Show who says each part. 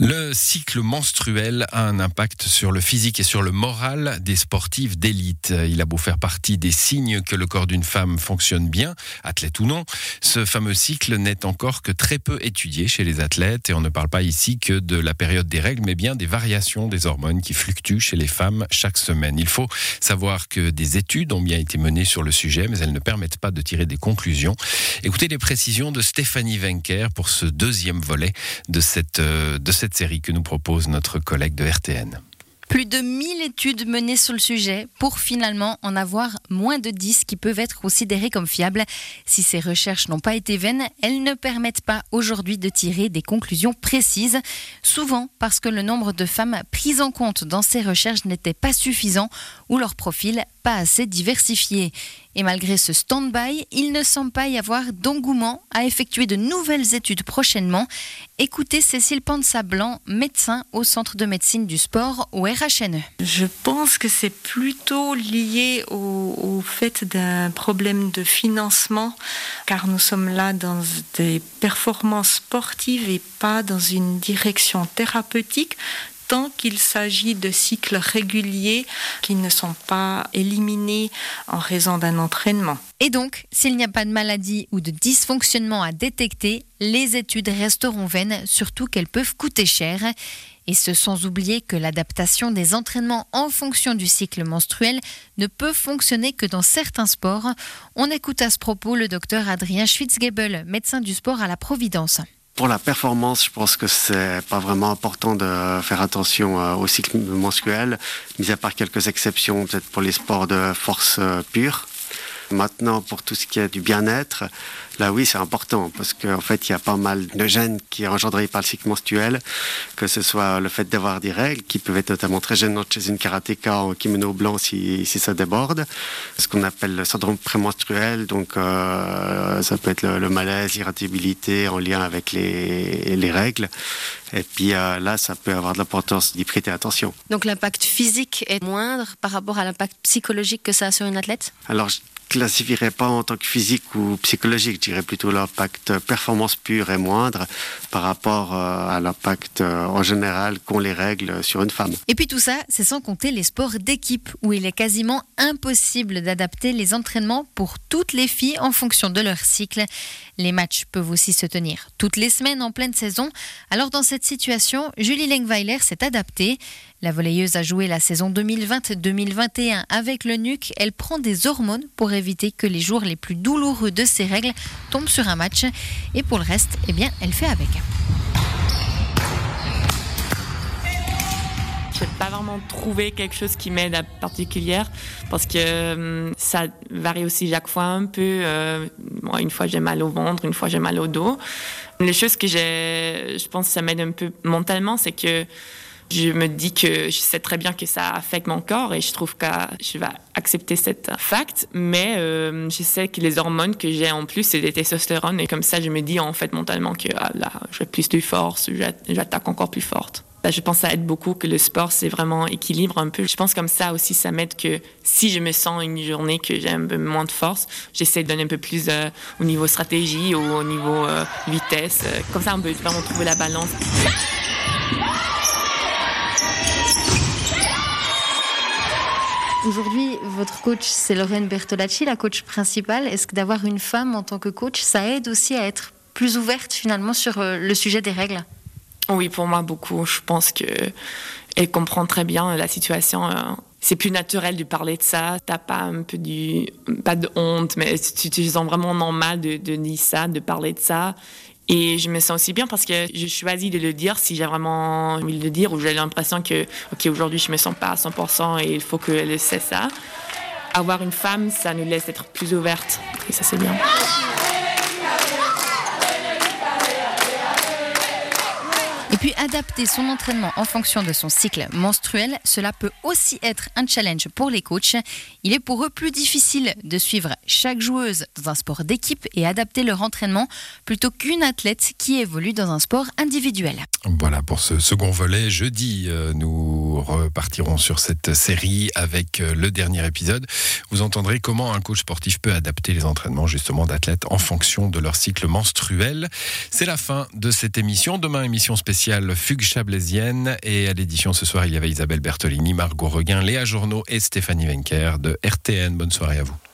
Speaker 1: Le cycle menstruel a un impact sur le physique et sur le moral des sportifs d'élite. Il a beau faire partie des signes que le corps d'une femme fonctionne bien, athlète ou non, ce fameux cycle n'est encore que très peu étudié chez les athlètes et on ne parle pas ici que de la période des règles, mais bien des variations des hormones qui fluctuent chez les femmes chaque semaine. Il faut savoir que des études ont bien été menées sur le sujet, mais elles ne permettent pas de tirer des conclusions. Écoutez les précisions de Stéphanie Wenker pour ce deuxième volet de cette, euh, de cette série que nous propose notre collègue de RTN.
Speaker 2: Plus de 1000 études menées sur le sujet pour finalement en avoir moins de 10 qui peuvent être considérées comme fiables. Si ces recherches n'ont pas été vaines, elles ne permettent pas aujourd'hui de tirer des conclusions précises, souvent parce que le nombre de femmes prises en compte dans ces recherches n'était pas suffisant ou leur profil pas assez diversifié. Et malgré ce stand-by, il ne semble pas y avoir d'engouement à effectuer de nouvelles études prochainement. Écoutez Cécile Pansa-Blanc, médecin au Centre de médecine du sport au RHNE.
Speaker 3: Je pense que c'est plutôt lié au, au fait d'un problème de financement, car nous sommes là dans des performances sportives et pas dans une direction thérapeutique tant qu'il s'agit de cycles réguliers qui ne sont pas éliminés en raison d'un entraînement.
Speaker 2: Et donc, s'il n'y a pas de maladie ou de dysfonctionnement à détecter, les études resteront vaines, surtout qu'elles peuvent coûter cher. Et ce sans oublier que l'adaptation des entraînements en fonction du cycle menstruel ne peut fonctionner que dans certains sports. On écoute à ce propos le docteur Adrien Schwitzgebel, médecin du sport à la Providence.
Speaker 4: Pour la performance, je pense que c'est pas vraiment important de faire attention euh, au cycle mensuel, mis à part quelques exceptions, peut-être pour les sports de force euh, pure. Maintenant, pour tout ce qui est du bien-être, là oui, c'est important parce qu'en fait, il y a pas mal de gènes qui sont engendrés par le cycle menstruel, que ce soit le fait d'avoir des règles qui peuvent être notamment très gênantes chez une karatéka en kimono blanc si, si ça déborde, ce qu'on appelle le syndrome prémenstruel, donc euh, ça peut être le, le malaise, l'irritabilité en lien avec les, les règles. Et puis euh, là, ça peut avoir de l'importance d'y prêter attention.
Speaker 2: Donc l'impact physique est moindre par rapport à l'impact psychologique que ça a sur une athlète?
Speaker 4: Alors, classifierais pas en tant que physique ou psychologique, je dirais plutôt l'impact performance pure est moindre par rapport euh, à l'impact euh, en général qu'ont les règles sur une femme.
Speaker 2: Et puis tout ça, c'est sans compter les sports d'équipe, où il est quasiment impossible d'adapter les entraînements pour toutes les filles en fonction de leur cycle. Les matchs peuvent aussi se tenir toutes les semaines en pleine saison. Alors dans cette situation, Julie Lengweiler s'est adaptée. La volleyeuse a joué la saison 2020-2021 avec le NUC. Elle prend des hormones pour éviter que les jours les plus douloureux de ses règles tombent sur un match. Et pour le reste, eh bien, elle fait avec.
Speaker 5: Je n'ai pas vraiment trouvé quelque chose qui m'aide à particulière parce que euh, ça varie aussi chaque fois un peu. Euh, une fois j'ai mal au ventre, une fois j'ai mal au dos. Les choses que j'ai, je pense que ça m'aide un peu mentalement, c'est que je me dis que je sais très bien que ça affecte mon corps et je trouve que je vais accepter cet fact, mais euh, je sais que les hormones que j'ai en plus, c'est des testostérone et comme ça, je me dis en fait mentalement que ah, là, j'ai plus de force, j'attaque encore plus forte. Bah, je pense que ça aide beaucoup que le sport, c'est vraiment équilibre un peu. Je pense comme ça aussi, ça m'aide que si je me sens une journée que j'ai un peu moins de force, j'essaie de donner un peu plus euh, au niveau stratégie ou au niveau euh, vitesse. Comme ça, on peut vraiment trouver la balance.
Speaker 2: Aujourd'hui, votre coach, c'est Lorraine Bertolacci, la coach principale. Est-ce que d'avoir une femme en tant que coach, ça aide aussi à être plus ouverte finalement sur euh, le sujet des règles?
Speaker 5: Oui, pour moi, beaucoup. Je pense que elle comprend très bien la situation. euh, C'est plus naturel de parler de ça. T'as pas un peu du, pas de honte, mais tu te sens vraiment normal de, de dire ça, de parler de ça. Et je me sens aussi bien parce que je choisis de le dire si j'ai vraiment envie de le dire ou j'ai l'impression que, ok, aujourd'hui je me sens pas à 100% et il faut qu'elle sait ça. Avoir une femme, ça nous laisse être plus ouvertes et ça c'est bien.
Speaker 2: Et puis adapter son entraînement en fonction de son cycle menstruel, cela peut aussi être un challenge pour les coachs. Il est pour eux plus difficile de suivre chaque joueuse dans un sport d'équipe et adapter leur entraînement plutôt qu'une athlète qui évolue dans un sport individuel.
Speaker 1: Voilà pour ce second volet. Jeudi, euh, nous nous repartirons sur cette série avec euh, le dernier épisode. Vous entendrez comment un coach sportif peut adapter les entraînements justement d'athlètes en fonction de leur cycle menstruel. C'est la fin de cette émission. Demain, émission spéciale Fugue chablaisienne. Et à l'édition ce soir, il y avait Isabelle Bertolini, Margot Reguin, Léa Journeau et Stéphanie Wenker de RTN. Bonne soirée à vous.